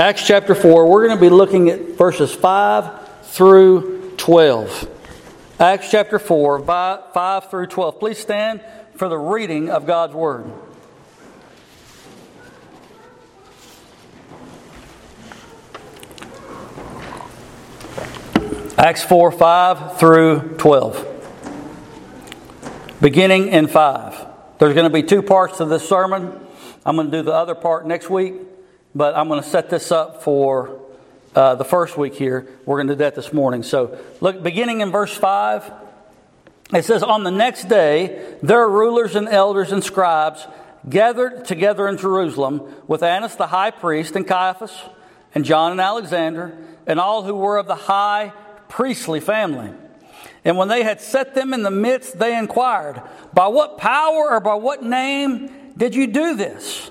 Acts chapter 4, we're going to be looking at verses 5 through 12. Acts chapter 4, 5 through 12. Please stand for the reading of God's Word. Acts 4, 5 through 12. Beginning in 5. There's going to be two parts to this sermon. I'm going to do the other part next week. But I'm going to set this up for uh, the first week here. We're going to do that this morning. So, look, beginning in verse 5, it says, On the next day, their rulers and elders and scribes gathered together in Jerusalem with Annas the high priest and Caiaphas and John and Alexander and all who were of the high priestly family. And when they had set them in the midst, they inquired, By what power or by what name did you do this?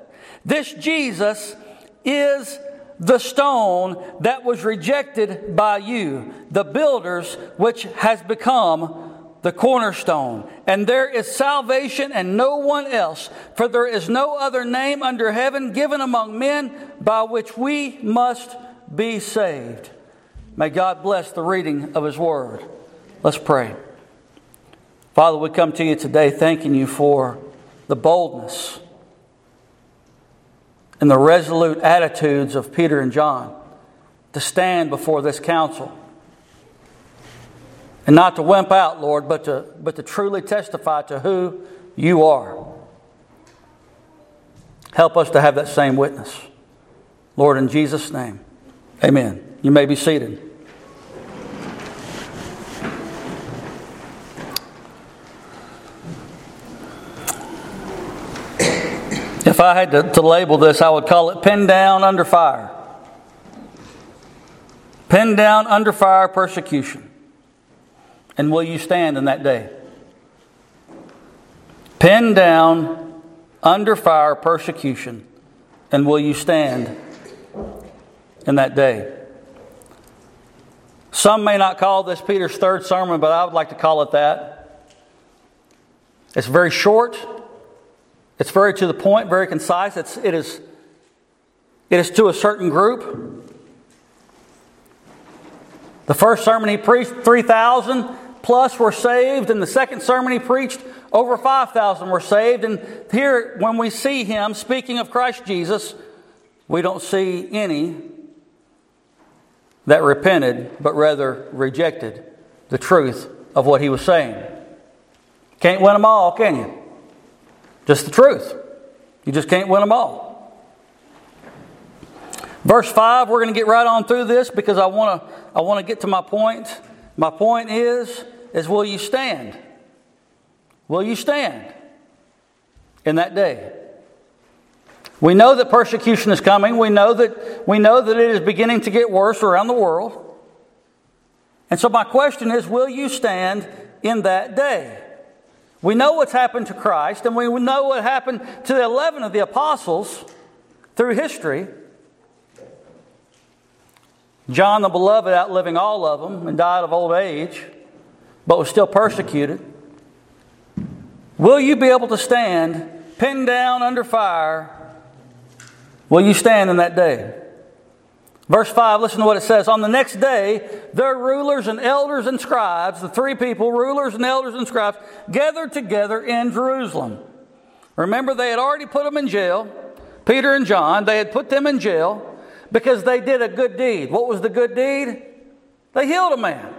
This Jesus is the stone that was rejected by you, the builders, which has become the cornerstone. And there is salvation and no one else, for there is no other name under heaven given among men by which we must be saved. May God bless the reading of His Word. Let's pray. Father, we come to you today thanking you for the boldness and the resolute attitudes of Peter and John to stand before this council. And not to wimp out, Lord, but to, but to truly testify to who you are. Help us to have that same witness. Lord, in Jesus' name, amen. You may be seated. If I had to, to label this, I would call it pinned down under fire. Pinned down under fire persecution. And will you stand in that day? Pinned down under fire persecution. And will you stand in that day? Some may not call this Peter's third sermon, but I would like to call it that. It's very short, it's very to the point, very concise. It's, it, is, it is to a certain group. The first sermon he preached, 3,000 plus were saved. And the second sermon he preached, over 5,000 were saved. And here, when we see him speaking of Christ Jesus, we don't see any that repented, but rather rejected the truth of what he was saying. Can't win them all, can you? Just the truth. You just can't win them all. Verse 5, we're going to get right on through this because I want to I want to get to my point. My point is is will you stand? Will you stand in that day? We know that persecution is coming. We know that we know that it is beginning to get worse around the world. And so my question is will you stand in that day? We know what's happened to Christ, and we know what happened to the 11 of the apostles through history. John the Beloved outliving all of them and died of old age, but was still persecuted. Will you be able to stand pinned down under fire? Will you stand in that day? Verse 5, listen to what it says. On the next day, their rulers and elders and scribes, the three people, rulers and elders and scribes, gathered together in Jerusalem. Remember, they had already put them in jail. Peter and John, they had put them in jail because they did a good deed. What was the good deed? They healed a man.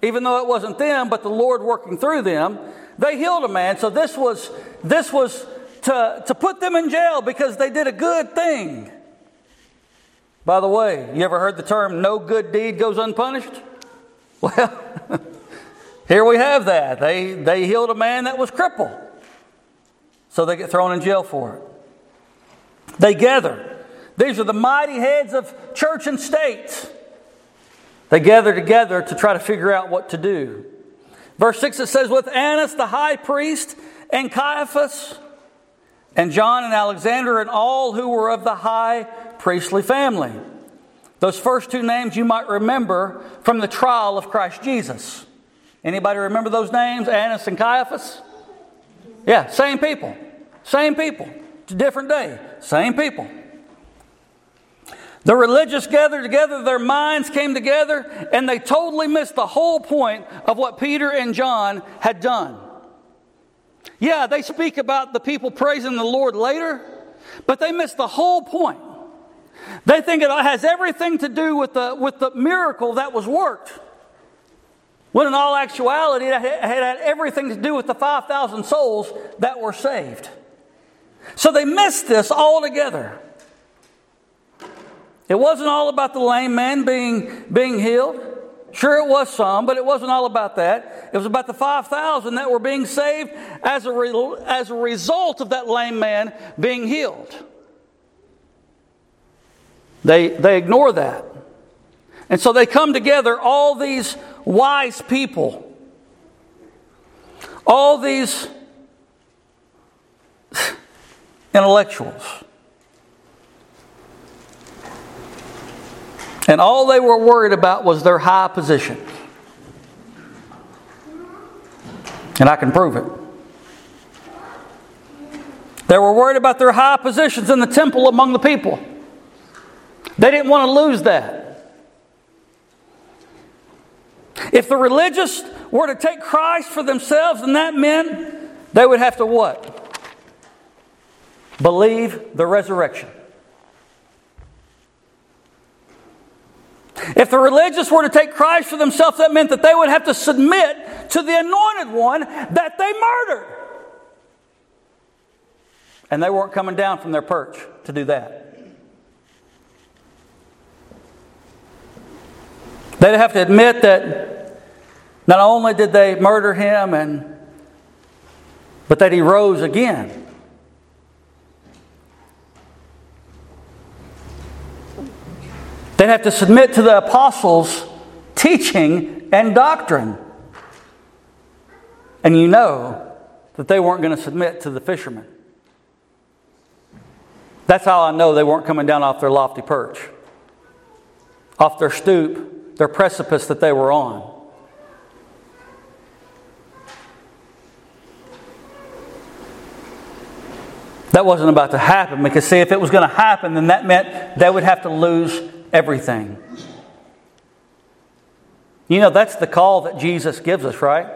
Even though it wasn't them, but the Lord working through them, they healed a man. So this was, this was to, to put them in jail because they did a good thing. By the way, you ever heard the term no good deed goes unpunished? Well, here we have that. They, they healed a man that was crippled. So they get thrown in jail for it. They gather. These are the mighty heads of church and state. They gather together to try to figure out what to do. Verse 6 it says, With Annas the high priest and Caiaphas and John and Alexander and all who were of the high priestly family. Those first two names you might remember from the trial of Christ Jesus. Anybody remember those names, Annas and Caiaphas? Yeah, same people. Same people. It's a different day. Same people. The religious gathered together, their minds came together, and they totally missed the whole point of what Peter and John had done. Yeah, they speak about the people praising the Lord later, but they missed the whole point. They think it has everything to do with the, with the miracle that was worked. When in all actuality, it had everything to do with the 5,000 souls that were saved. So they missed this altogether. It wasn't all about the lame man being, being healed. Sure, it was some, but it wasn't all about that. It was about the 5,000 that were being saved as a, re- as a result of that lame man being healed. They, they ignore that. And so they come together, all these wise people, all these intellectuals. And all they were worried about was their high position. And I can prove it. They were worried about their high positions in the temple among the people. They didn't want to lose that. If the religious were to take Christ for themselves, then that meant they would have to what? Believe the resurrection. If the religious were to take Christ for themselves, that meant that they would have to submit to the anointed one that they murdered. And they weren't coming down from their perch to do that. They'd have to admit that not only did they murder him and but that he rose again. They'd have to submit to the apostles' teaching and doctrine. And you know that they weren't going to submit to the fishermen. That's how I know they weren't coming down off their lofty perch, off their stoop, their precipice that they were on. That wasn't about to happen because, see, if it was going to happen, then that meant they would have to lose everything. You know, that's the call that Jesus gives us, right?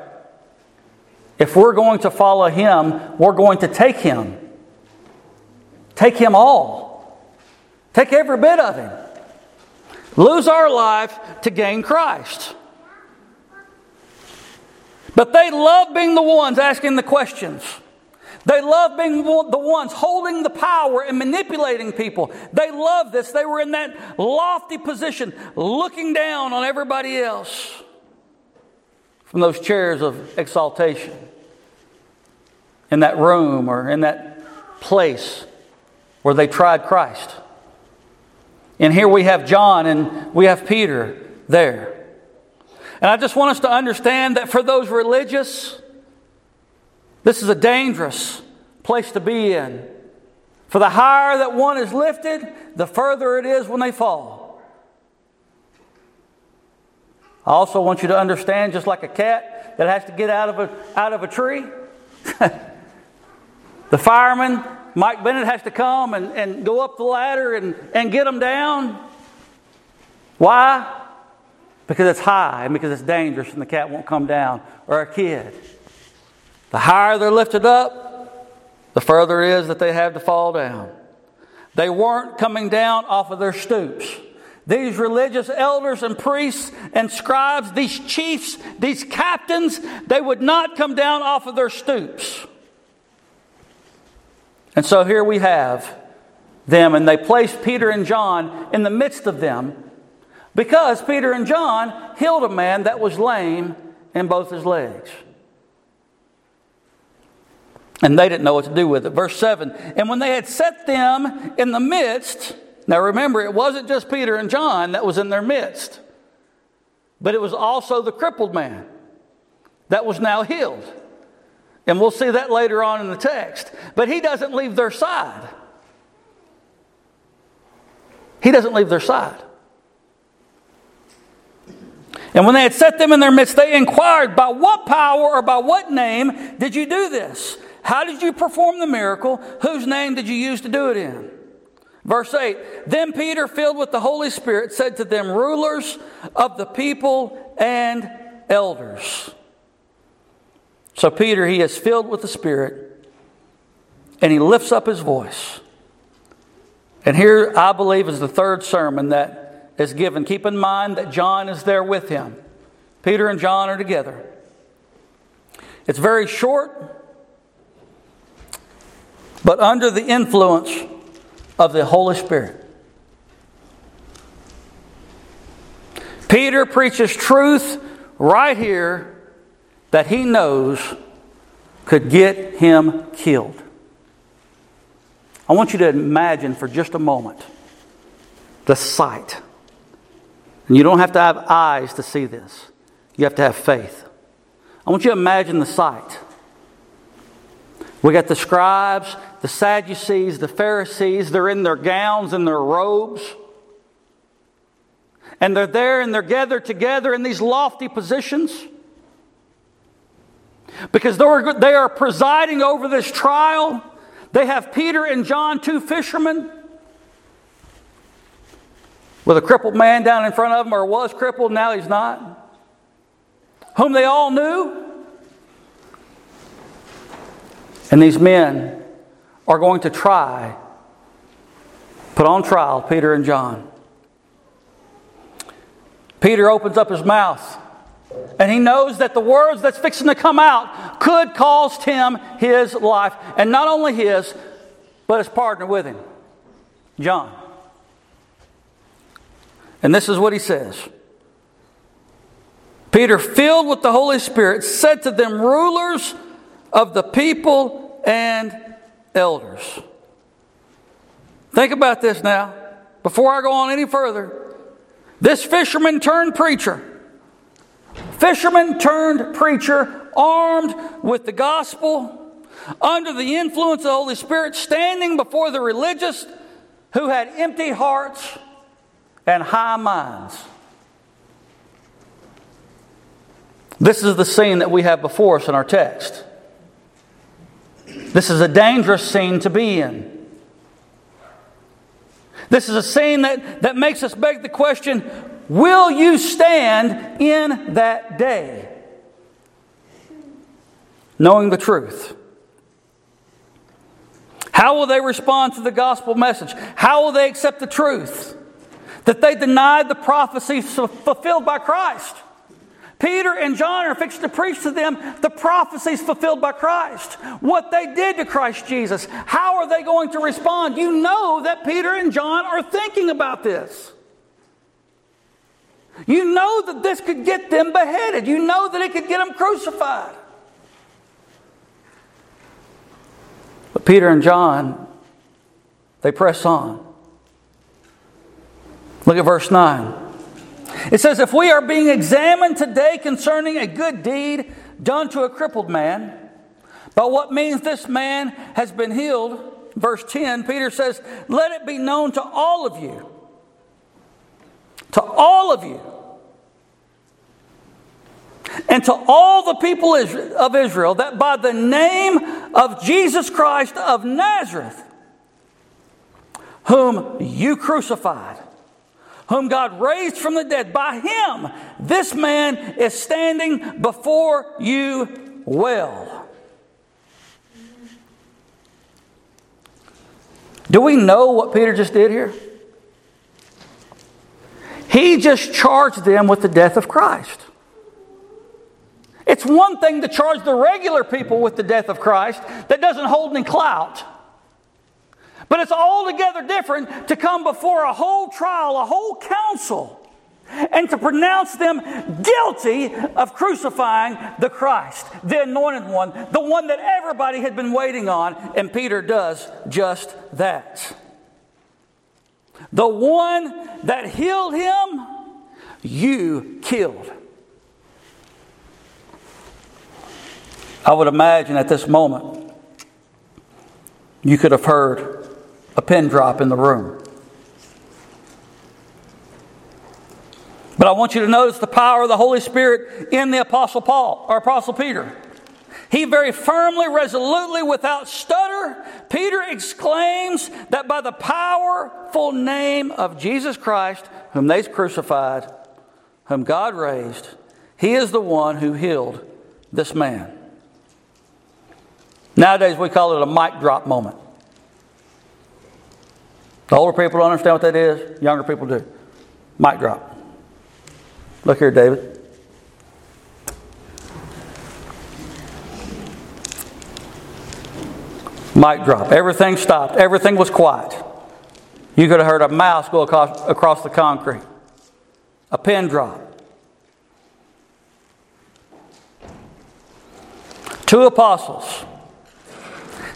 If we're going to follow Him, we're going to take Him. Take Him all. Take every bit of Him lose our life to gain Christ. But they love being the ones asking the questions. They love being the ones holding the power and manipulating people. They love this. They were in that lofty position, looking down on everybody else from those chairs of exaltation in that room or in that place where they tried Christ. And here we have John and we have Peter there. And I just want us to understand that for those religious, this is a dangerous place to be in. For the higher that one is lifted, the further it is when they fall. I also want you to understand, just like a cat that has to get out of a, out of a tree, the fireman Mike Bennett has to come and, and go up the ladder and, and get them down. Why? Because it's high and because it's dangerous and the cat won't come down, or a kid. The higher they're lifted up, the further it is that they have to fall down. They weren't coming down off of their stoops. These religious elders and priests and scribes, these chiefs, these captains, they would not come down off of their stoops. And so here we have them, and they placed Peter and John in the midst of them because Peter and John healed a man that was lame in both his legs. And they didn't know what to do with it. Verse 7 And when they had set them in the midst, Now remember, it wasn't just Peter and John that was in their midst, but it was also the crippled man that was now healed. And we'll see that later on in the text. But he doesn't leave their side. He doesn't leave their side. And when they had set them in their midst, they inquired, By what power or by what name did you do this? How did you perform the miracle? Whose name did you use to do it in? Verse 8 Then Peter, filled with the Holy Spirit, said to them, Rulers of the people and elders. So Peter, he is filled with the Spirit and he lifts up his voice. And here, I believe, is the third sermon that is given. Keep in mind that John is there with him. Peter and John are together. It's very short, but under the influence of the Holy Spirit. Peter preaches truth right here that he knows could get him killed. I want you to imagine for just a moment the sight. And you don't have to have eyes to see this, you have to have faith. I want you to imagine the sight. We got the scribes, the Sadducees, the Pharisees, they're in their gowns and their robes. And they're there and they're gathered together in these lofty positions. Because they are presiding over this trial. They have Peter and John, two fishermen, with a crippled man down in front of them, or was crippled, now he's not, whom they all knew. And these men are going to try, put on trial Peter and John. Peter opens up his mouth and he knows that the words that's fixing to come out could cost him his life. And not only his, but his partner with him, John. And this is what he says Peter, filled with the Holy Spirit, said to them, Rulers of the people and elders. Think about this now. Before I go on any further, this fisherman turned preacher, fisherman turned preacher, armed with the gospel, under the influence of the Holy Spirit, standing before the religious who had empty hearts and high minds. This is the scene that we have before us in our text. This is a dangerous scene to be in. This is a scene that, that makes us beg the question will you stand in that day? Knowing the truth. How will they respond to the gospel message? How will they accept the truth? That they denied the prophecies fulfilled by Christ. Peter and John are fixed to preach to them the prophecies fulfilled by Christ, what they did to Christ Jesus. How are they going to respond? You know that Peter and John are thinking about this. You know that this could get them beheaded. You know that it could get them crucified. But Peter and John, they press on. Look at verse 9. It says, If we are being examined today concerning a good deed done to a crippled man, by what means this man has been healed, verse 10, Peter says, Let it be known to all of you, to all of you, and to all the people of Israel, that by the name of Jesus Christ of Nazareth, whom you crucified, whom God raised from the dead. By him, this man is standing before you well. Do we know what Peter just did here? He just charged them with the death of Christ. It's one thing to charge the regular people with the death of Christ that doesn't hold any clout. But it's altogether different to come before a whole trial, a whole council, and to pronounce them guilty of crucifying the Christ, the anointed one, the one that everybody had been waiting on. And Peter does just that. The one that healed him, you killed. I would imagine at this moment, you could have heard a pin drop in the room. But I want you to notice the power of the Holy Spirit in the Apostle Paul or Apostle Peter. He very firmly, resolutely, without stutter, Peter exclaims that by the powerful name of Jesus Christ, whom they crucified, whom God raised, he is the one who healed this man. Nowadays, we call it a mic drop moment. The older people don't understand what that is, younger people do. Mic drop. Look here, David. Mic drop. Everything stopped. Everything was quiet. You could have heard a mouse go across, across the concrete, a pin drop. Two apostles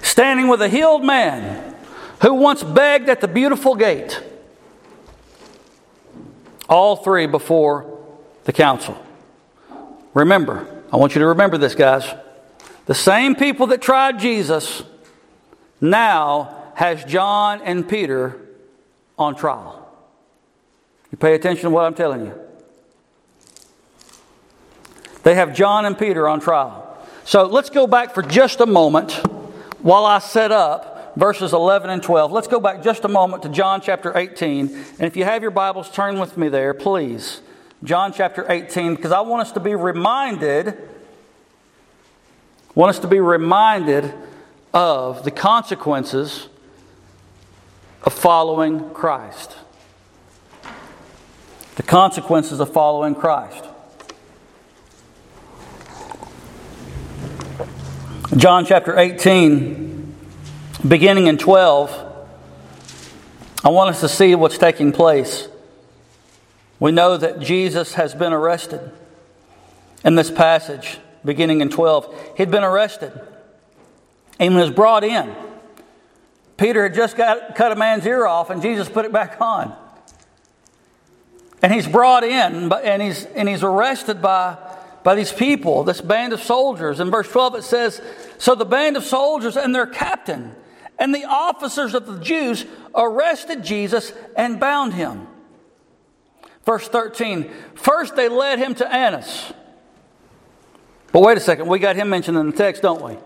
standing with a healed man who once begged at the beautiful gate. All three before the council. Remember, I want you to remember this, guys. The same people that tried Jesus now has John and Peter on trial. You pay attention to what I'm telling you. They have John and Peter on trial. So let's go back for just a moment while I set up verses 11 and 12. Let's go back just a moment to John chapter 18. And if you have your Bibles, turn with me there, please. John chapter 18, because I want us to be reminded, want us to be reminded of the consequences of following Christ. The consequences of following Christ. John chapter 18, beginning in 12, I want us to see what's taking place. We know that Jesus has been arrested. In this passage, beginning in 12, he'd been arrested and was brought in. Peter had just got, cut a man's ear off, and Jesus put it back on. And he's brought in, and he's, and he's arrested by, by these people, this band of soldiers. In verse 12, it says So the band of soldiers and their captain and the officers of the Jews arrested Jesus and bound him. Verse 13 First they led him to Annas. But wait a second, we got him mentioned in the text, don't we?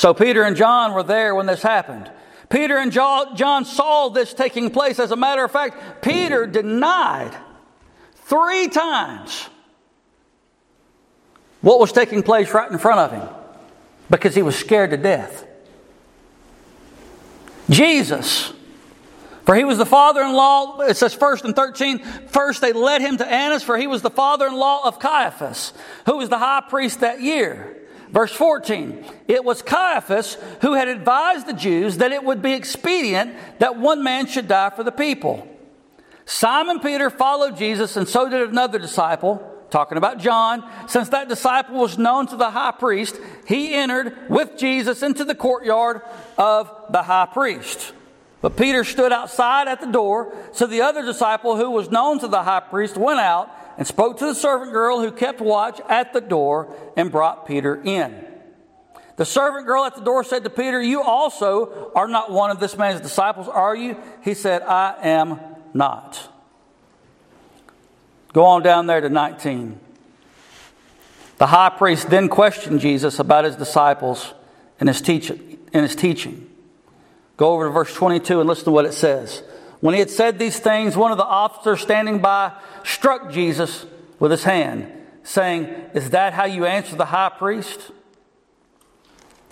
So Peter and John were there when this happened. Peter and John saw this taking place. As a matter of fact, Peter denied three times what was taking place right in front of him because he was scared to death. Jesus, for he was the father in law, it says first and 13, first they led him to Annas, for he was the father in law of Caiaphas, who was the high priest that year. Verse 14, it was Caiaphas who had advised the Jews that it would be expedient that one man should die for the people. Simon Peter followed Jesus, and so did another disciple, talking about John. Since that disciple was known to the high priest, he entered with Jesus into the courtyard of the high priest. But Peter stood outside at the door, so the other disciple who was known to the high priest went out and spoke to the servant girl who kept watch at the door and brought Peter in. The servant girl at the door said to Peter, You also are not one of this man's disciples, are you? He said, I am not. Go on down there to 19. The high priest then questioned Jesus about his disciples and his, teach- and his teaching. Go over to verse 22 and listen to what it says. When he had said these things, one of the officers standing by struck Jesus with his hand, saying, Is that how you answer the high priest?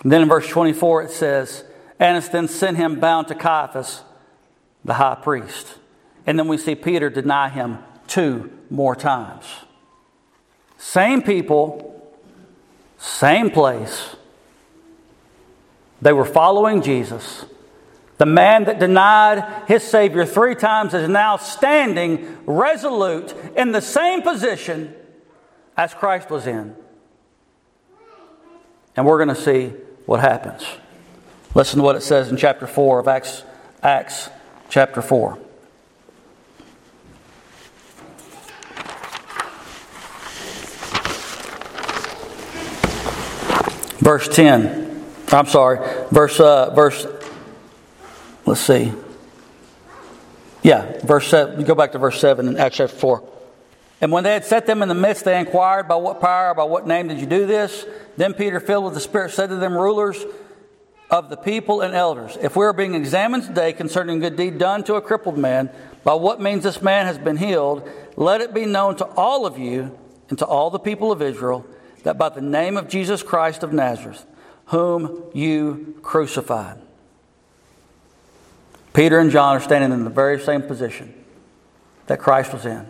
And then in verse 24 it says, Annas then sent him bound to Caiaphas, the high priest. And then we see Peter deny him two more times. Same people, same place. They were following Jesus. The man that denied his Savior three times is now standing resolute in the same position as Christ was in. And we're going to see what happens. Listen to what it says in chapter 4 of Acts, Acts chapter 4. Verse 10. I'm sorry. Verse, uh, verse, let's see. Yeah, verse 7. Go back to verse 7 in Acts chapter 4. And when they had set them in the midst, they inquired, By what power, by what name did you do this? Then Peter, filled with the Spirit, said to them, Rulers of the people and elders, if we are being examined today concerning a good deed done to a crippled man, by what means this man has been healed, let it be known to all of you and to all the people of Israel that by the name of Jesus Christ of Nazareth, whom you crucified. Peter and John are standing in the very same position that Christ was in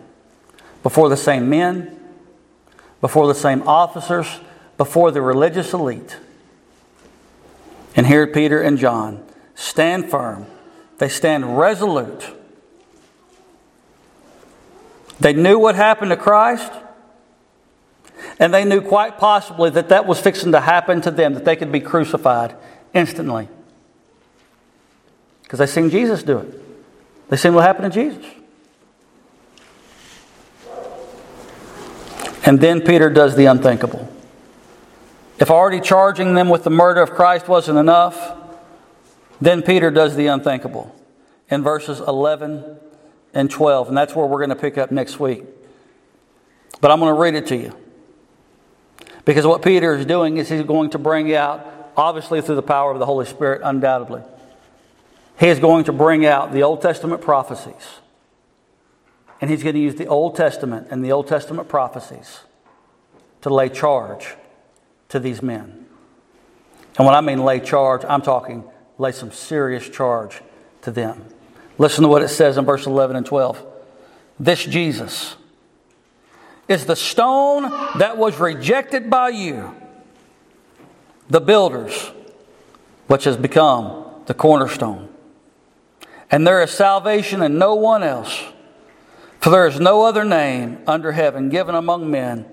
before the same men, before the same officers, before the religious elite. And here Peter and John stand firm, they stand resolute. They knew what happened to Christ, and they knew quite possibly that that was fixing to happen to them, that they could be crucified instantly. Because they seen Jesus do it. They seen what happened to Jesus. And then Peter does the unthinkable. If already charging them with the murder of Christ wasn't enough, then Peter does the unthinkable in verses 11 and 12. And that's where we're going to pick up next week. But I'm going to read it to you. Because what Peter is doing is he's going to bring out, obviously through the power of the Holy Spirit, undoubtedly, he is going to bring out the Old Testament prophecies and he's going to use the Old Testament and the Old Testament prophecies to lay charge to these men. And when I mean lay charge, I'm talking lay some serious charge to them. Listen to what it says in verse 11 and 12. This Jesus is the stone that was rejected by you, the builders, which has become the cornerstone. And there is salvation in no one else. For there is no other name under heaven given among men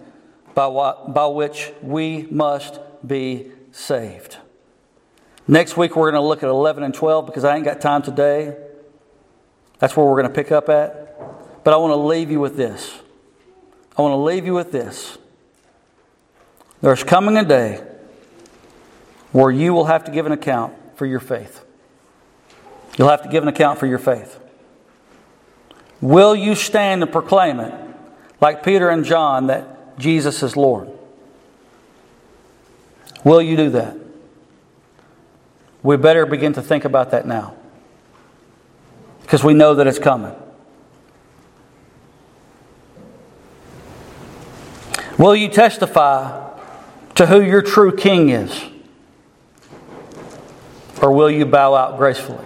by, what, by which we must be saved. Next week, we're going to look at 11 and 12 because I ain't got time today. That's where we're going to pick up at. But I want to leave you with this. I want to leave you with this. There's coming a day where you will have to give an account for your faith. You'll have to give an account for your faith. Will you stand and proclaim it, like Peter and John, that Jesus is Lord? Will you do that? We better begin to think about that now. Because we know that it's coming. Will you testify to who your true king is? Or will you bow out gracefully?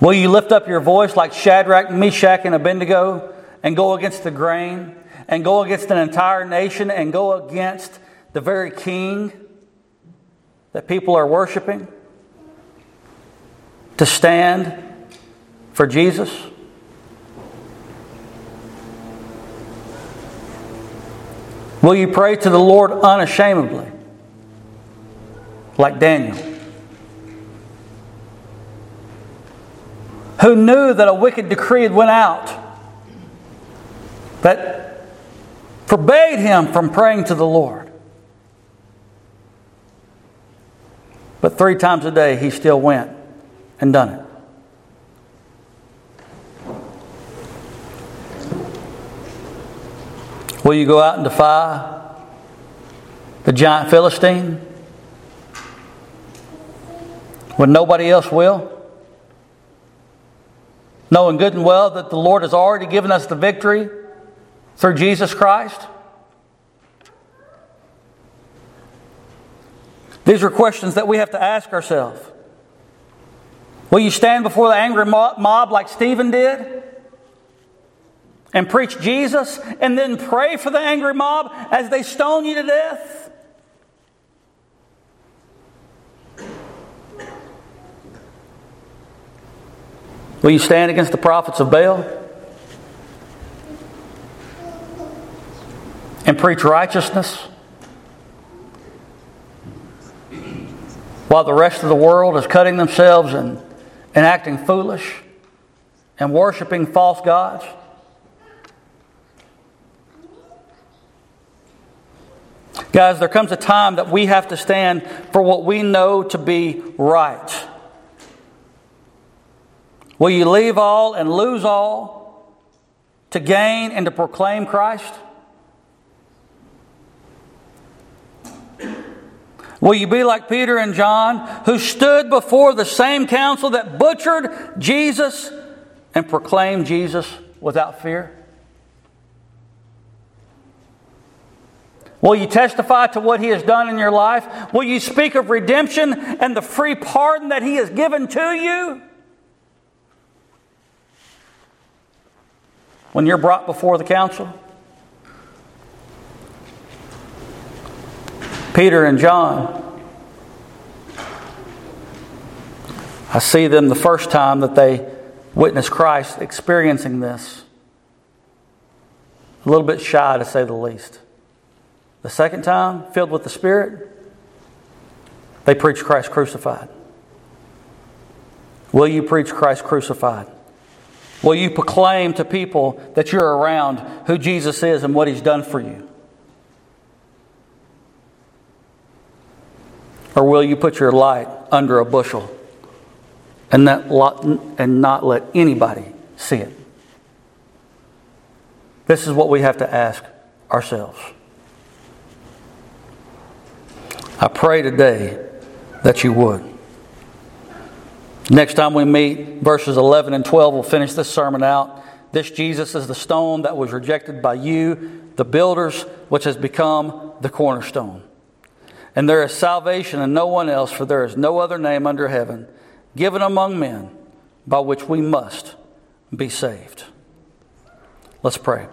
Will you lift up your voice like Shadrach, Meshach, and Abednego and go against the grain and go against an entire nation and go against the very king that people are worshiping? To stand for Jesus? Will you pray to the Lord unashamedly, like Daniel? Who knew that a wicked decree had went out that forbade him from praying to the Lord. But three times a day he still went and done it. Will you go out and defy the giant Philistine when nobody else will? Knowing good and well that the Lord has already given us the victory through Jesus Christ? These are questions that we have to ask ourselves. Will you stand before the angry mob like Stephen did and preach Jesus and then pray for the angry mob as they stone you to death? Will you stand against the prophets of Baal and preach righteousness? while the rest of the world is cutting themselves and, and acting foolish and worshiping false gods? Guys, there comes a time that we have to stand for what we know to be right. Will you leave all and lose all to gain and to proclaim Christ? Will you be like Peter and John, who stood before the same council that butchered Jesus and proclaimed Jesus without fear? Will you testify to what He has done in your life? Will you speak of redemption and the free pardon that He has given to you? When you're brought before the council? Peter and John. I see them the first time that they witness Christ experiencing this. A little bit shy, to say the least. The second time, filled with the Spirit, they preach Christ crucified. Will you preach Christ crucified? Will you proclaim to people that you're around who Jesus is and what he's done for you? Or will you put your light under a bushel and not, and not let anybody see it? This is what we have to ask ourselves. I pray today that you would. Next time we meet, verses 11 and 12, we'll finish this sermon out. This Jesus is the stone that was rejected by you, the builders, which has become the cornerstone. And there is salvation in no one else, for there is no other name under heaven given among men by which we must be saved. Let's pray.